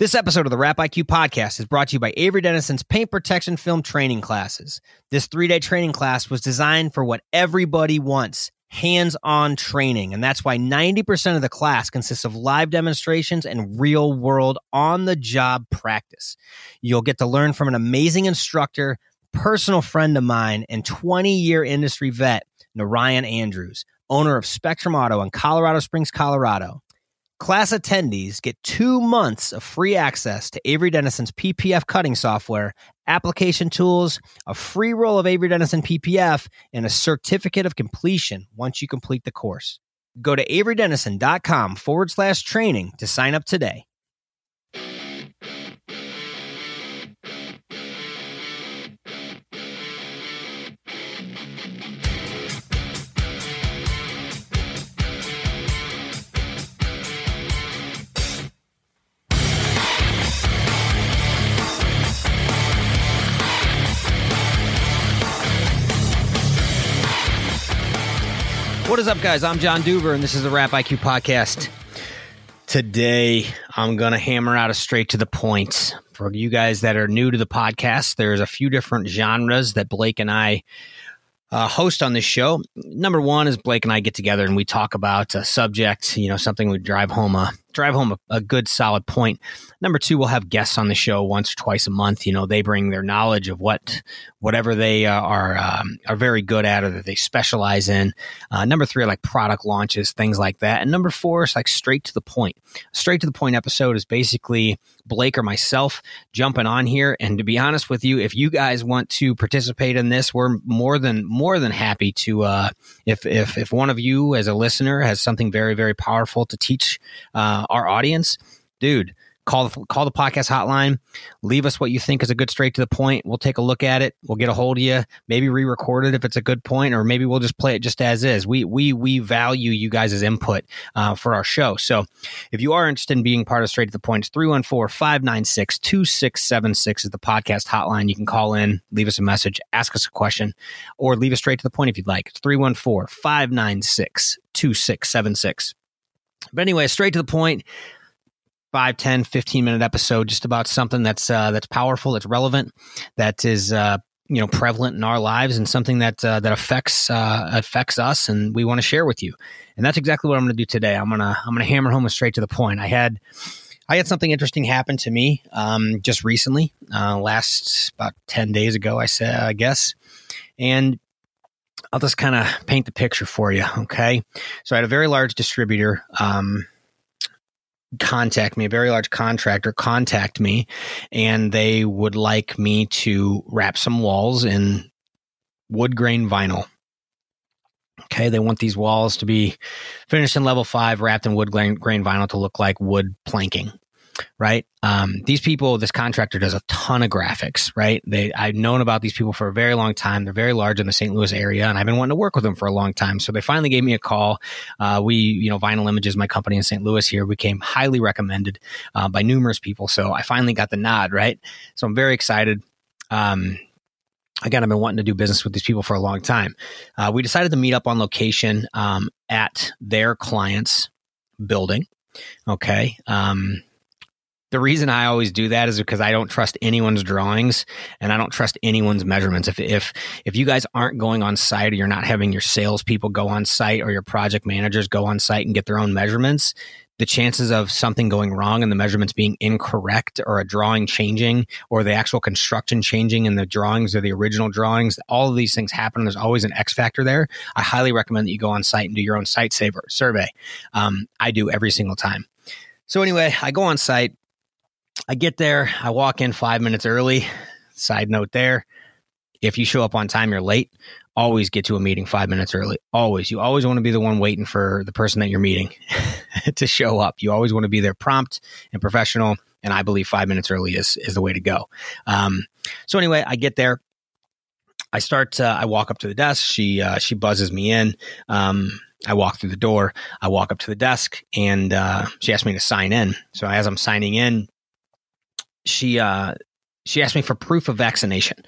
This episode of the Wrap IQ podcast is brought to you by Avery Dennison's paint protection film training classes. This three day training class was designed for what everybody wants hands on training. And that's why 90% of the class consists of live demonstrations and real world on the job practice. You'll get to learn from an amazing instructor, personal friend of mine, and 20 year industry vet, Narayan Andrews, owner of Spectrum Auto in Colorado Springs, Colorado. Class attendees get two months of free access to Avery Dennison's PPF cutting software, application tools, a free roll of Avery Dennison PPF, and a certificate of completion once you complete the course. Go to averydennison.com forward slash training to sign up today. What is up, guys? I'm John Duever, and this is the Wrap IQ podcast. Today, I'm going to hammer out a straight to the point. For you guys that are new to the podcast, there's a few different genres that Blake and I uh, host on this show. Number one is Blake and I get together and we talk about a subject, you know, something we drive home a drive home a, a, good solid point. Number two, we'll have guests on the show once or twice a month. You know, they bring their knowledge of what whatever they uh, are um, are very good at or that they specialize in. Uh, number three, like product launches, things like that. And number four is like straight to the point. Straight to the point episode is basically Blake or myself jumping on here. And to be honest with you, if you guys want to participate in this, we're more than more than happy to. Uh, if if if one of you as a listener has something very very powerful to teach. Uh, our audience, dude, call the, call the podcast hotline. Leave us what you think is a good straight to the point. We'll take a look at it. We'll get a hold of you. Maybe re-record it if it's a good point, or maybe we'll just play it just as is. We we we value you guys' input uh, for our show. So if you are interested in being part of Straight to the Point, it's 314-596-2676 is the podcast hotline. You can call in, leave us a message, ask us a question, or leave us straight to the point if you'd like. It's 314 596 2676. But anyway, straight to the point. 5 10 15 minute episode just about something that's uh, that's powerful that's relevant that is uh, you know prevalent in our lives and something that uh, that affects uh, affects us and we want to share with you. And that's exactly what i'm going to do today. I'm to i'm to hammer home straight to the point. I had i had something interesting happen to me um, just recently uh, last about 10 days ago i said i guess. And I'll just kind of paint the picture for you. Okay. So I had a very large distributor um, contact me, a very large contractor contact me, and they would like me to wrap some walls in wood grain vinyl. Okay, they want these walls to be finished in level five, wrapped in wood grain, grain vinyl to look like wood planking right? Um, these people, this contractor does a ton of graphics, right? They, I've known about these people for a very long time. They're very large in the St. Louis area, and I've been wanting to work with them for a long time. So they finally gave me a call. Uh, we, you know, Vinyl Images, my company in St. Louis here, became highly recommended uh, by numerous people. So I finally got the nod, right? So I'm very excited. Um, again, I've been wanting to do business with these people for a long time. Uh, we decided to meet up on location um, at their client's building. Okay. Um, the reason I always do that is because I don't trust anyone's drawings and I don't trust anyone's measurements. If if if you guys aren't going on site or you're not having your salespeople go on site or your project managers go on site and get their own measurements, the chances of something going wrong and the measurements being incorrect or a drawing changing or the actual construction changing in the drawings or the original drawings, all of these things happen. There's always an X factor there. I highly recommend that you go on site and do your own site saver survey. Um, I do every single time. So anyway, I go on site I get there, I walk in five minutes early. Side note there if you show up on time, you're late. Always get to a meeting five minutes early. Always. You always want to be the one waiting for the person that you're meeting to show up. You always want to be there prompt and professional. And I believe five minutes early is, is the way to go. Um, so anyway, I get there. I start. Uh, I walk up to the desk. She uh, she buzzes me in. Um, I walk through the door. I walk up to the desk, and uh, she asked me to sign in. So as I'm signing in, she uh, she asked me for proof of vaccination,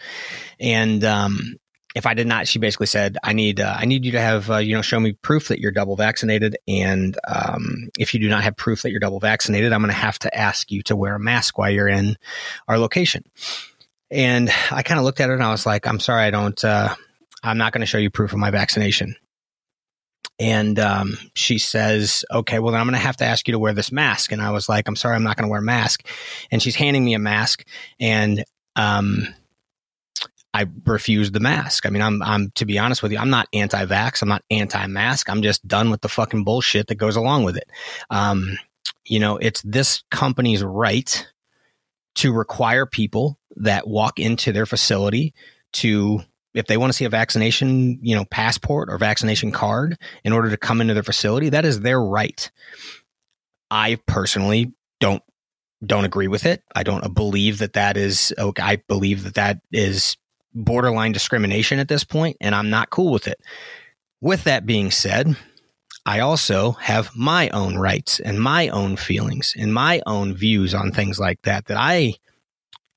and um, if I did not, she basically said, "I need uh, I need you to have uh, you know show me proof that you're double vaccinated, and um, if you do not have proof that you're double vaccinated, I'm going to have to ask you to wear a mask while you're in our location." And I kind of looked at her and I was like, "I'm sorry, I don't. Uh, I'm not going to show you proof of my vaccination." And um, she says, "Okay, well then I'm going to have to ask you to wear this mask." And I was like, "I'm sorry, I'm not going to wear a mask." And she's handing me a mask, and um, I refused the mask. I mean, I'm, I'm, to be honest with you, I'm not anti vax. I'm not anti mask. I'm just done with the fucking bullshit that goes along with it. Um, you know, it's this company's right to require people that walk into their facility to, if they want to see a vaccination, you know, passport or vaccination card in order to come into their facility, that is their right. I personally don't don't agree with it. I don't believe that that is okay. I believe that that is borderline discrimination at this point, and I'm not cool with it. With that being said, I also have my own rights and my own feelings and my own views on things like that that I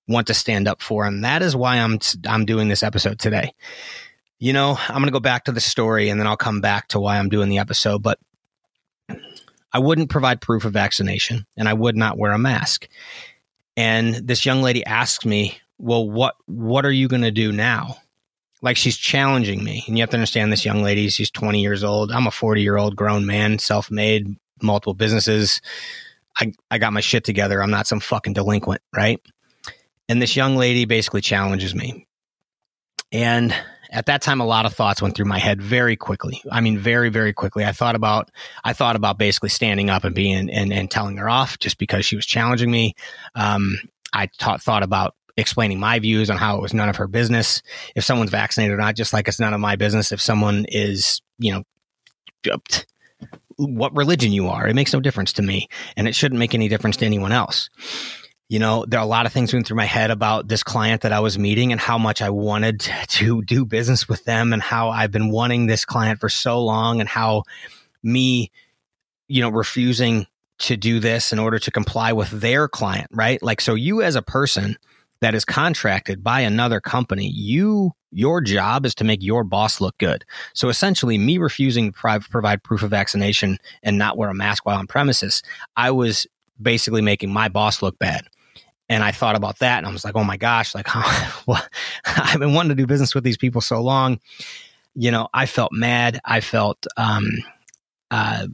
want to stand up for, and that is why I'm I'm doing this episode today. You know, I'm going to go back to the story and then I'll come back to why I'm doing the episode, but I wouldn't provide proof of vaccination and I would not wear a mask. And this young lady asked me well, what what are you going to do now? Like she's challenging me, and you have to understand this young lady. She's 20 years old. I'm a 40 year old grown man, self made, multiple businesses. I I got my shit together. I'm not some fucking delinquent, right? And this young lady basically challenges me, and at that time a lot of thoughts went through my head very quickly. I mean very very quickly. I thought about i thought about basically standing up and being and, and telling her off just because she was challenging me. Um, i taught, thought about explaining my views on how it was none of her business. If someone's vaccinated or not, just like it's none of my business. If someone is, you know, what religion you are. It makes no difference to me, and it shouldn't make any difference to anyone else. You know, there are a lot of things going through my head about this client that I was meeting and how much I wanted to do business with them and how I've been wanting this client for so long and how me, you know, refusing to do this in order to comply with their client, right? Like, so you as a person, that is contracted by another company, you your job is to make your boss look good. So essentially, me refusing to provide proof of vaccination and not wear a mask while on premises, I was basically making my boss look bad. And I thought about that, and I was like, "Oh my gosh! Like, well, I've been wanting to do business with these people so long." You know, I felt mad. I felt um, uh,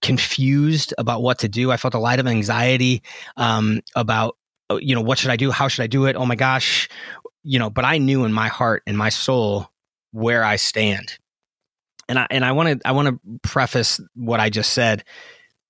confused about what to do. I felt a lot of anxiety um, about Oh, you know, what should I do? How should I do it? Oh my gosh, you know, but I knew in my heart and my soul where I stand. And I and I want to I want to preface what I just said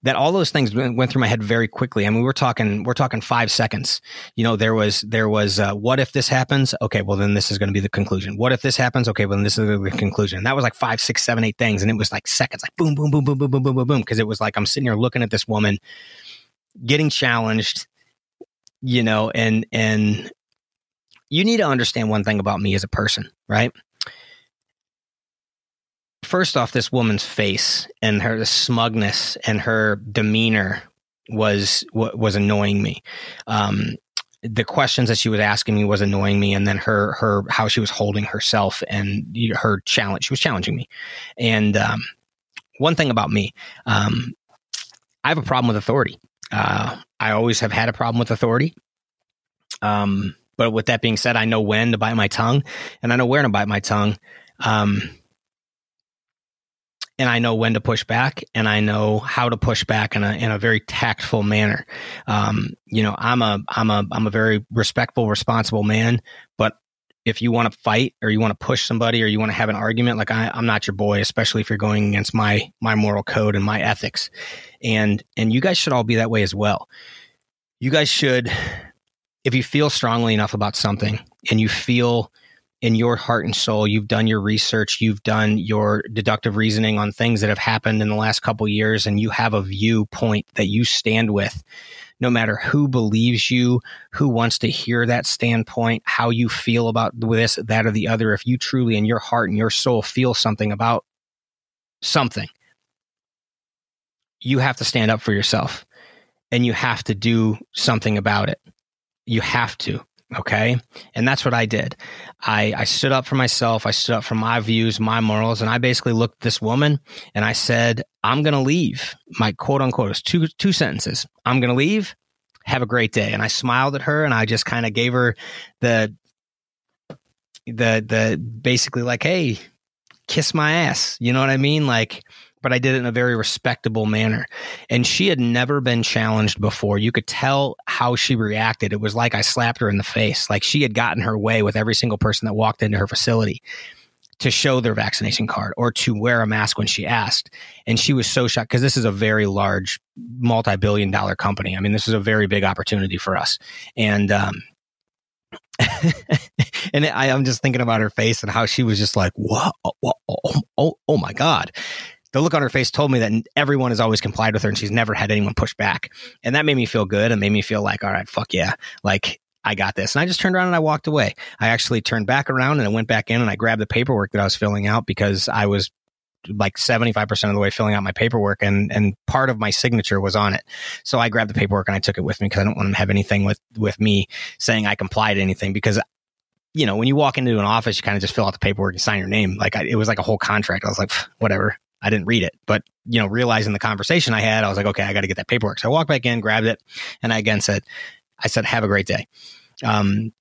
that all those things went through my head very quickly. I mean, we're talking we're talking five seconds. You know, there was there was uh, what if this happens? Okay, well then this is going to be the conclusion. What if this happens? Okay, well then this is the conclusion. And that was like five, six, seven, eight things, and it was like seconds, like boom, boom, boom, boom, boom, boom, boom, boom, boom, because it was like I'm sitting here looking at this woman getting challenged you know, and and you need to understand one thing about me as a person, right? First off, this woman's face and her smugness and her demeanor was was annoying me. Um, the questions that she was asking me was annoying me, and then her her how she was holding herself and her challenge. She was challenging me, and um, one thing about me, um, I have a problem with authority. Uh, I always have had a problem with authority. Um, but with that being said, I know when to bite my tongue and I know where to bite my tongue. Um, and I know when to push back and I know how to push back in a, in a very tactful manner. Um, you know, I'm a, I'm a, I'm a very respectful, responsible man, but if you want to fight or you want to push somebody or you want to have an argument, like I, I'm not your boy, especially if you're going against my, my moral code and my ethics. And, and you guys should all be that way as well. You guys should if you feel strongly enough about something and you feel in your heart and soul you've done your research you've done your deductive reasoning on things that have happened in the last couple years and you have a viewpoint that you stand with no matter who believes you who wants to hear that standpoint how you feel about this that or the other if you truly in your heart and your soul feel something about something you have to stand up for yourself and you have to do something about it you have to. Okay. And that's what I did. I, I stood up for myself. I stood up for my views, my morals. And I basically looked this woman and I said, I'm going to leave. My quote unquote is two, two sentences. I'm going to leave. Have a great day. And I smiled at her and I just kind of gave her the, the, the basically like, Hey, kiss my ass. You know what I mean? Like, but I did it in a very respectable manner. And she had never been challenged before. You could tell how she reacted. It was like I slapped her in the face. Like she had gotten her way with every single person that walked into her facility to show their vaccination card or to wear a mask when she asked. And she was so shocked because this is a very large, multi billion dollar company. I mean, this is a very big opportunity for us. And, um, and I, am just thinking about her face and how she was just like, "What? Oh, oh, oh, oh my god!" The look on her face told me that everyone has always complied with her and she's never had anyone push back. And that made me feel good and made me feel like, all right, fuck yeah. Like, I got this. And I just turned around and I walked away. I actually turned back around and I went back in and I grabbed the paperwork that I was filling out because I was like 75% of the way filling out my paperwork and, and part of my signature was on it. So I grabbed the paperwork and I took it with me because I don't want to have anything with, with me saying I complied to anything because you know, when you walk into an office, you kind of just fill out the paperwork and sign your name. Like I, it was like a whole contract. I was like, whatever. I didn't read it, but you know, realizing the conversation I had, I was like, okay, I got to get that paperwork. So I walked back in, grabbed it, and I again said, I said, have a great day. Um,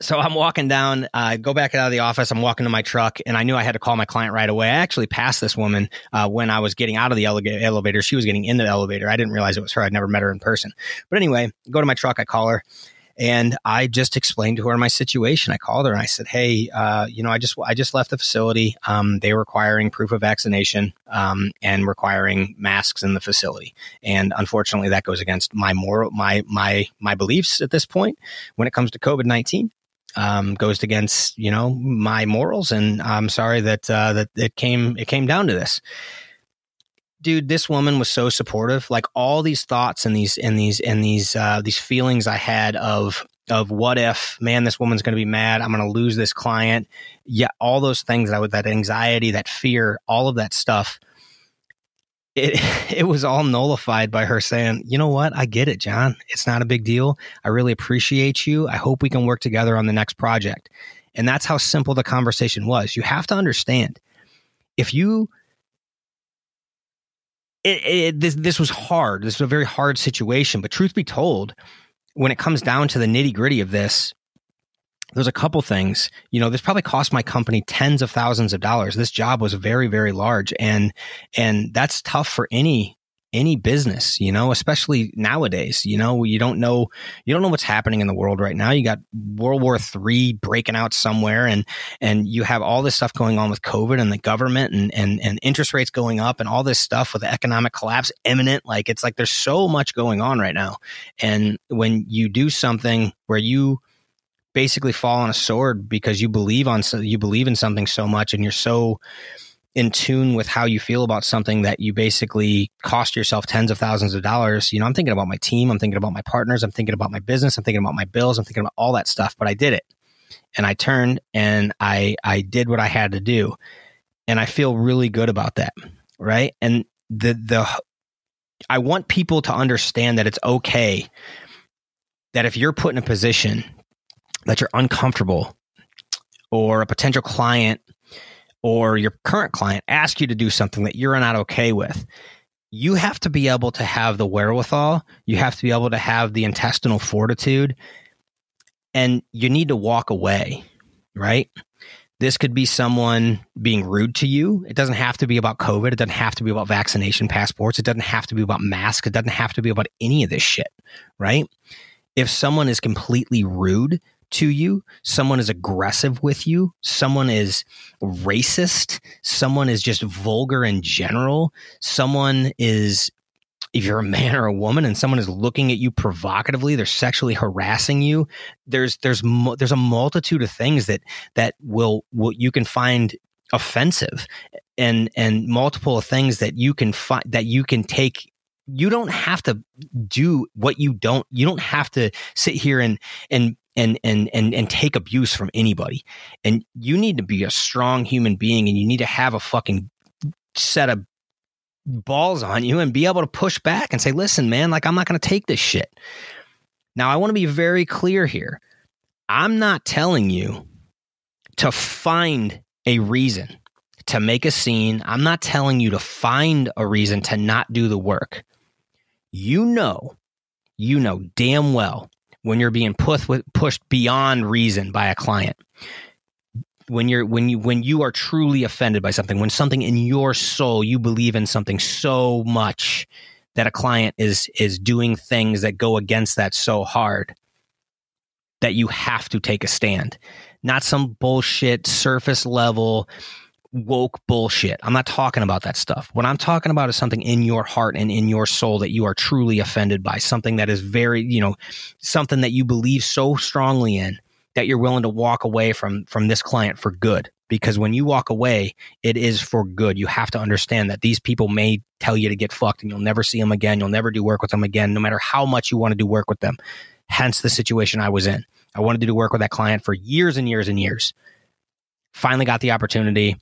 so I'm walking down, I uh, go back out of the office. I'm walking to my truck and I knew I had to call my client right away. I actually passed this woman uh, when I was getting out of the elevator. She was getting in the elevator. I didn't realize it was her. I'd never met her in person. But anyway, go to my truck. I call her and I just explained to her my situation. I called her and I said, "Hey, uh, you know, I just I just left the facility. Um, they were requiring proof of vaccination um, and requiring masks in the facility, and unfortunately, that goes against my moral my my my beliefs at this point when it comes to COVID nineteen. Um, goes against you know my morals, and I'm sorry that uh, that it came it came down to this." Dude, this woman was so supportive. Like all these thoughts and these and these and these uh, these feelings I had of of what if, man, this woman's going to be mad. I'm going to lose this client. Yeah, all those things that that anxiety, that fear, all of that stuff. It it was all nullified by her saying, "You know what? I get it, John. It's not a big deal. I really appreciate you. I hope we can work together on the next project." And that's how simple the conversation was. You have to understand if you it, it, this this was hard. This was a very hard situation. But truth be told, when it comes down to the nitty gritty of this, there's a couple things. You know, this probably cost my company tens of thousands of dollars. This job was very very large, and and that's tough for any any business, you know, especially nowadays, you know, you don't know, you don't know what's happening in the world right now. You got World War Three breaking out somewhere and, and you have all this stuff going on with COVID and the government and, and, and interest rates going up and all this stuff with the economic collapse imminent. Like it's like there's so much going on right now. And when you do something where you, basically fall on a sword because you believe on you believe in something so much and you're so in tune with how you feel about something that you basically cost yourself tens of thousands of dollars. You know, I'm thinking about my team, I'm thinking about my partners, I'm thinking about my business, I'm thinking about my bills, I'm thinking about all that stuff, but I did it. And I turned and I I did what I had to do. And I feel really good about that. Right? And the the I want people to understand that it's okay that if you're put in a position that you're uncomfortable or a potential client or your current client ask you to do something that you're not okay with, you have to be able to have the wherewithal. You have to be able to have the intestinal fortitude and you need to walk away, right? This could be someone being rude to you. It doesn't have to be about COVID. It doesn't have to be about vaccination passports. It doesn't have to be about masks. It doesn't have to be about any of this shit, right? If someone is completely rude to you, someone is aggressive with you, someone is racist, someone is just vulgar in general, someone is if you're a man or a woman and someone is looking at you provocatively, they're sexually harassing you. There's there's there's a multitude of things that that will will you can find offensive and and multiple things that you can find that you can take. You don't have to do what you don't you don't have to sit here and and and and and and take abuse from anybody. And you need to be a strong human being and you need to have a fucking set of balls on you and be able to push back and say, "Listen, man, like I'm not going to take this shit." Now, I want to be very clear here. I'm not telling you to find a reason to make a scene. I'm not telling you to find a reason to not do the work. You know, you know damn well when you're being pushed pushed beyond reason by a client. When you're when you when you are truly offended by something, when something in your soul you believe in something so much that a client is is doing things that go against that so hard that you have to take a stand. Not some bullshit surface level woke bullshit. I'm not talking about that stuff. What I'm talking about is something in your heart and in your soul that you are truly offended by, something that is very, you know, something that you believe so strongly in that you're willing to walk away from from this client for good. Because when you walk away, it is for good. You have to understand that these people may tell you to get fucked and you'll never see them again. You'll never do work with them again, no matter how much you want to do work with them. Hence the situation I was in. I wanted to do work with that client for years and years and years. Finally got the opportunity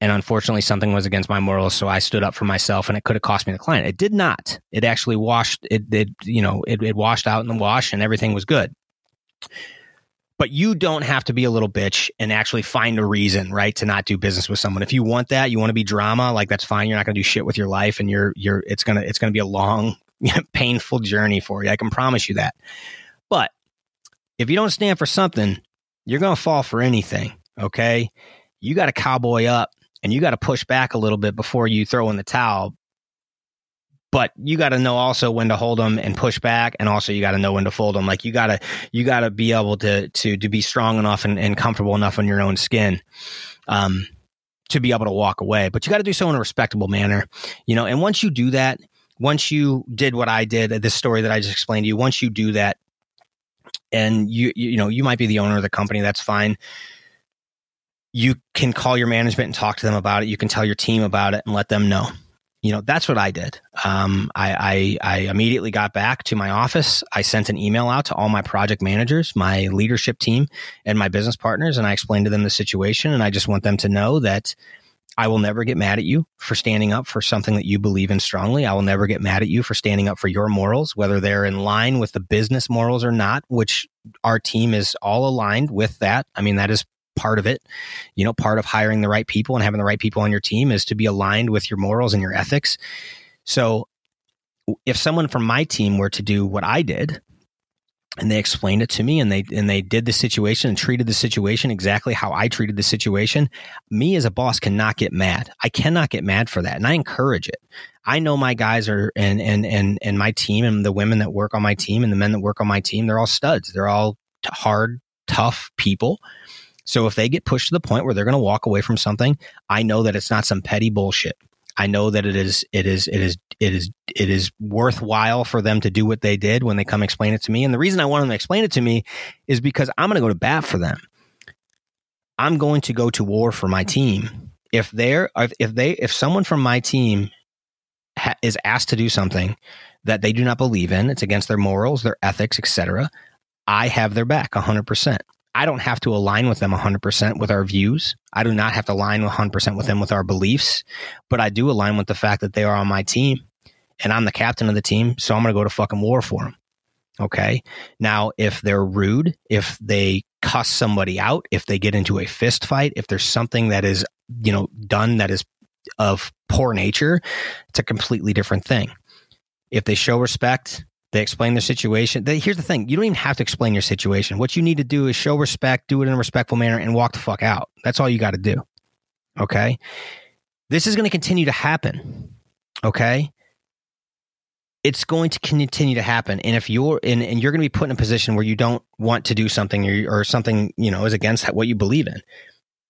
and unfortunately, something was against my morals, so I stood up for myself, and it could have cost me the client. It did not. It actually washed. It did. You know, it, it washed out in the wash, and everything was good. But you don't have to be a little bitch and actually find a reason, right, to not do business with someone. If you want that, you want to be drama, like that's fine. You're not going to do shit with your life, and you're you're. It's gonna it's gonna be a long, painful journey for you. I can promise you that. But if you don't stand for something, you're going to fall for anything. Okay, you got to cowboy up and you got to push back a little bit before you throw in the towel. But you got to know also when to hold them and push back, and also you got to know when to fold them. Like you got to you got to be able to to to be strong enough and, and comfortable enough on your own skin. Um, to be able to walk away, but you got to do so in a respectable manner, you know. And once you do that, once you did what I did, this story that I just explained to you, once you do that, and you you know you might be the owner of the company, that's fine you can call your management and talk to them about it. You can tell your team about it and let them know. You know, that's what I did. Um, I, I, I immediately got back to my office. I sent an email out to all my project managers, my leadership team, and my business partners, and I explained to them the situation. And I just want them to know that I will never get mad at you for standing up for something that you believe in strongly. I will never get mad at you for standing up for your morals, whether they're in line with the business morals or not, which our team is all aligned with that. I mean, that is part of it. You know, part of hiring the right people and having the right people on your team is to be aligned with your morals and your ethics. So if someone from my team were to do what I did, and they explained it to me and they and they did the situation and treated the situation exactly how I treated the situation. Me as a boss cannot get mad. I cannot get mad for that. And I encourage it. I know my guys are and and and and my team and the women that work on my team and the men that work on my team, they're all studs. They're all hard, tough people. So if they get pushed to the point where they're going to walk away from something, I know that it's not some petty bullshit. I know that it is it is it is it is it is worthwhile for them to do what they did when they come explain it to me. And the reason I want them to explain it to me is because I'm going to go to bat for them. I'm going to go to war for my team. If they're if they if someone from my team ha- is asked to do something that they do not believe in, it's against their morals, their ethics, etc. I have their back 100%. I don't have to align with them 100% with our views. I do not have to align 100% with them with our beliefs, but I do align with the fact that they are on my team and I'm the captain of the team. So I'm going to go to fucking war for them. Okay. Now, if they're rude, if they cuss somebody out, if they get into a fist fight, if there's something that is, you know, done that is of poor nature, it's a completely different thing. If they show respect, they explain their situation. They, here's the thing: you don't even have to explain your situation. What you need to do is show respect, do it in a respectful manner, and walk the fuck out. That's all you got to do. Okay. This is going to continue to happen. Okay. It's going to continue to happen, and if you're in, and you're going to be put in a position where you don't want to do something or, or something, you know, is against what you believe in,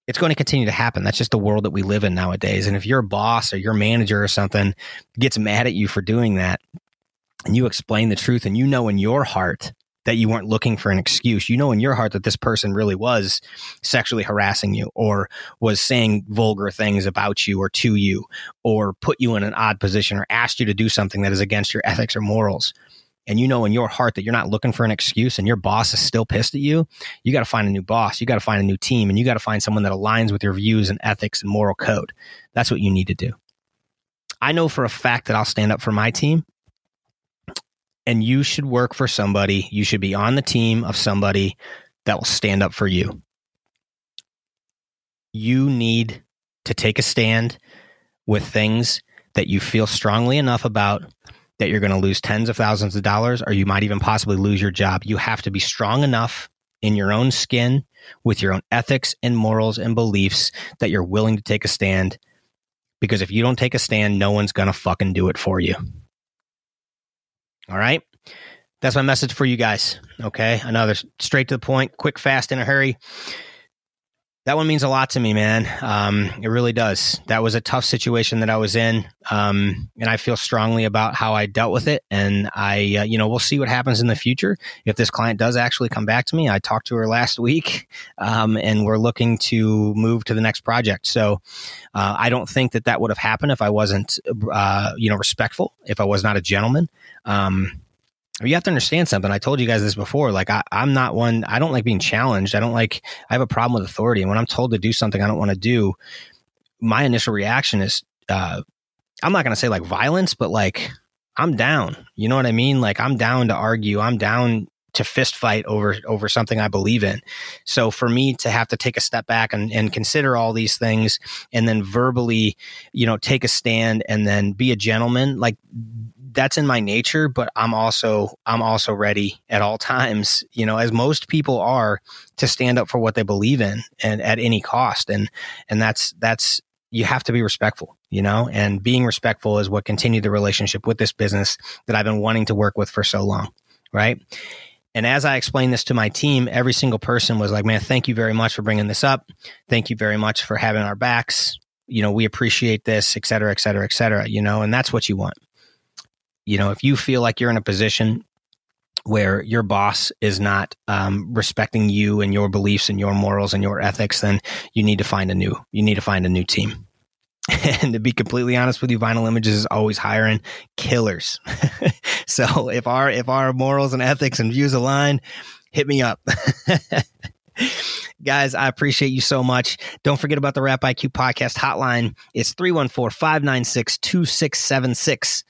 it's going to continue to happen. That's just the world that we live in nowadays. And if your boss or your manager or something gets mad at you for doing that, and you explain the truth and you know in your heart that you weren't looking for an excuse. You know in your heart that this person really was sexually harassing you or was saying vulgar things about you or to you or put you in an odd position or asked you to do something that is against your ethics or morals. And you know in your heart that you're not looking for an excuse and your boss is still pissed at you, you got to find a new boss. You got to find a new team and you got to find someone that aligns with your views and ethics and moral code. That's what you need to do. I know for a fact that I'll stand up for my team and you should work for somebody. You should be on the team of somebody that will stand up for you. You need to take a stand with things that you feel strongly enough about that you're going to lose tens of thousands of dollars or you might even possibly lose your job. You have to be strong enough in your own skin with your own ethics and morals and beliefs that you're willing to take a stand. Because if you don't take a stand, no one's going to fucking do it for you. All right. That's my message for you guys. Okay. Another straight to the point, quick, fast, in a hurry that one means a lot to me, man. Um, it really does. That was a tough situation that I was in, um, and I feel strongly about how I dealt with it. And I, uh, you know, we'll see what happens in the future. If this client does actually come back to me, I talked to her last week, um, and we're looking to move to the next project. So uh, I don't think that that would have happened if I wasn't, uh, you know, respectful. If I was not a gentleman. Um, you have to understand something. I told you guys this before. Like I, am not one. I don't like being challenged. I don't like. I have a problem with authority. And when I'm told to do something I don't want to do, my initial reaction is, uh, I'm not going to say like violence, but like I'm down. You know what I mean? Like I'm down to argue. I'm down to fist fight over over something I believe in. So for me to have to take a step back and, and consider all these things and then verbally, you know, take a stand and then be a gentleman, like that's in my nature, but I'm also I'm also ready at all times, you know, as most people are to stand up for what they believe in and at any cost. And and that's that's you have to be respectful, you know, and being respectful is what continued the relationship with this business that I've been wanting to work with for so long. Right. And as I explained this to my team, every single person was like, man, thank you very much for bringing this up. Thank you very much for having our backs. You know, we appreciate this, et cetera, et cetera, et cetera, you know, and that's what you want you know, if you feel like you're in a position where your boss is not um, respecting you and your beliefs and your morals and your ethics, then you need to find a new you need to find a new team. and to be completely honest with you, Vinyl Images is always hiring killers. so if our if our morals and ethics and views align, hit me up. Guys, I appreciate you so much. Don't forget about the Wrap IQ podcast hotline. It's 314 596 2676.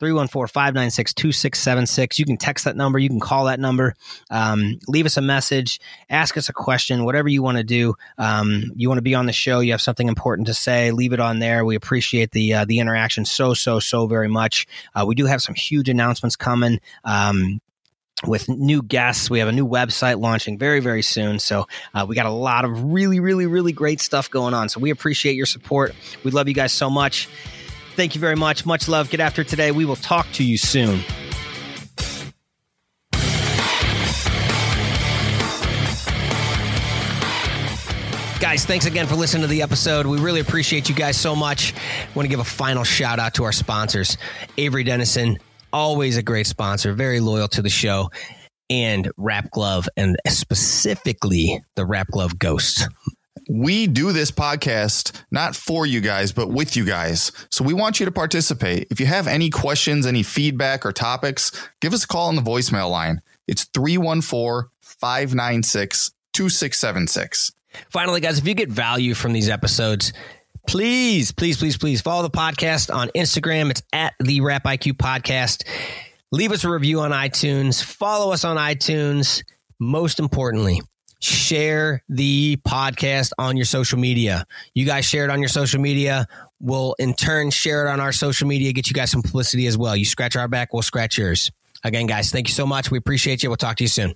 314-596-2676. You can text that number. You can call that number. Um, leave us a message. Ask us a question. Whatever you want to do. Um, you want to be on the show. You have something important to say. Leave it on there. We appreciate the uh, the interaction so so so very much. Uh, we do have some huge announcements coming. Um, with new guests. We have a new website launching very, very soon. So uh, we got a lot of really, really, really great stuff going on. So we appreciate your support. We love you guys so much. Thank you very much. Much love. Get after today. We will talk to you soon. Guys, thanks again for listening to the episode. We really appreciate you guys so much. I want to give a final shout out to our sponsors Avery Dennison, always a great sponsor, very loyal to the show, and Wrap Glove, and specifically the Wrap Glove Ghost we do this podcast not for you guys, but with you guys. So we want you to participate. If you have any questions, any feedback, or topics, give us a call on the voicemail line. It's 314 596 2676. Finally, guys, if you get value from these episodes, please, please, please, please follow the podcast on Instagram. It's at the Wrap IQ Podcast. Leave us a review on iTunes. Follow us on iTunes. Most importantly, share the podcast on your social media. You guys share it on your social media. We'll in turn share it on our social media, get you guys some publicity as well. You scratch our back, we'll scratch yours. Again, guys, thank you so much. We appreciate you. We'll talk to you soon.